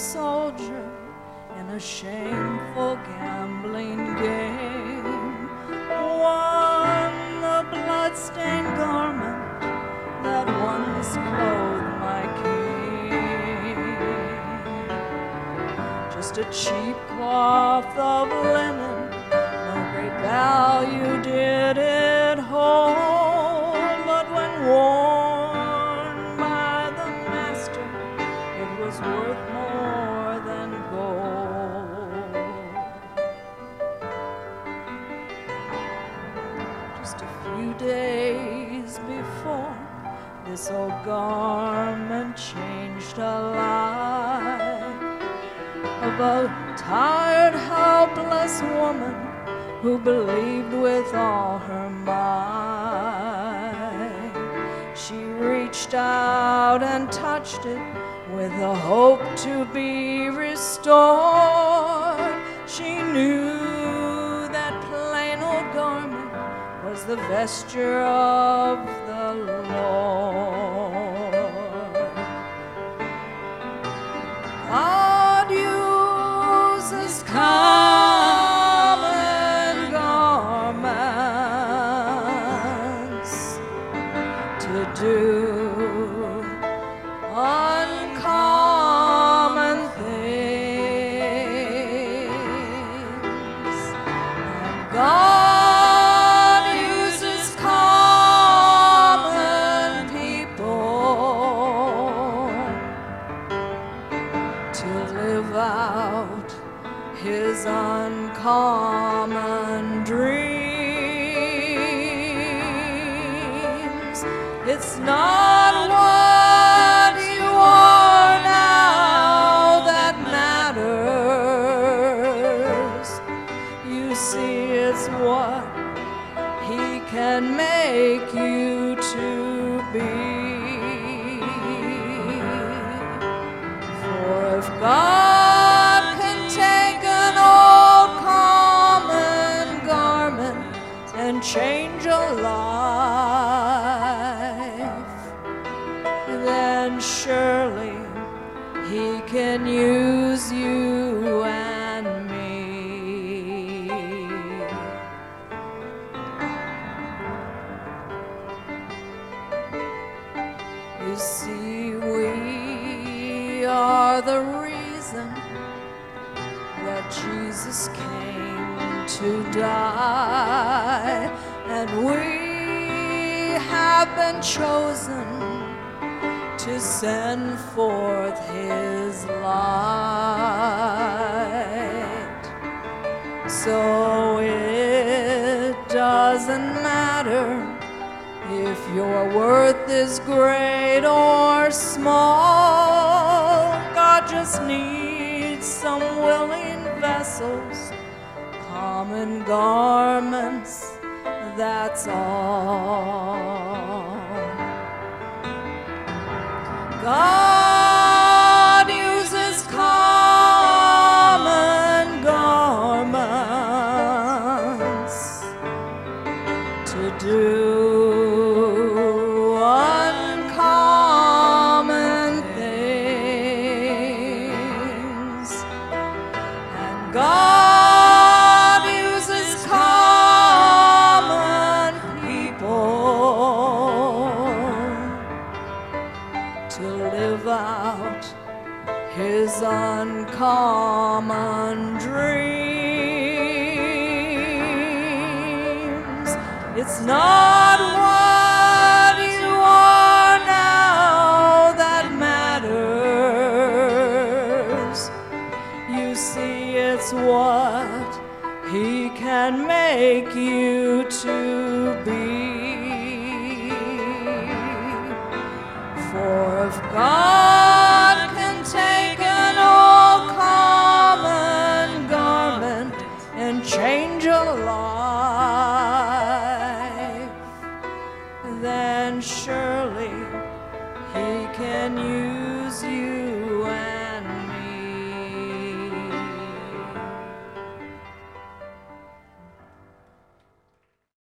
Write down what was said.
soldier in a shameful gambling game won the blood-stained garment that once clothed my king. Just a cheap cloth of linen, no great value did it hold, days before, this old garment changed a life of a tired, helpless woman who believed with all her might. She reached out and touched it with a hope to be restored. Vesture of the Lord. Uncommon dreams. It's not He can use you and me. You see, we are the reason that Jesus came to die, and we have been chosen to send forth His light. So it doesn't matter if your worth is great or small, God just needs some willing vessels, common garments, that's all. God uses common garments to do live out his uncommon dreams. It's not can use you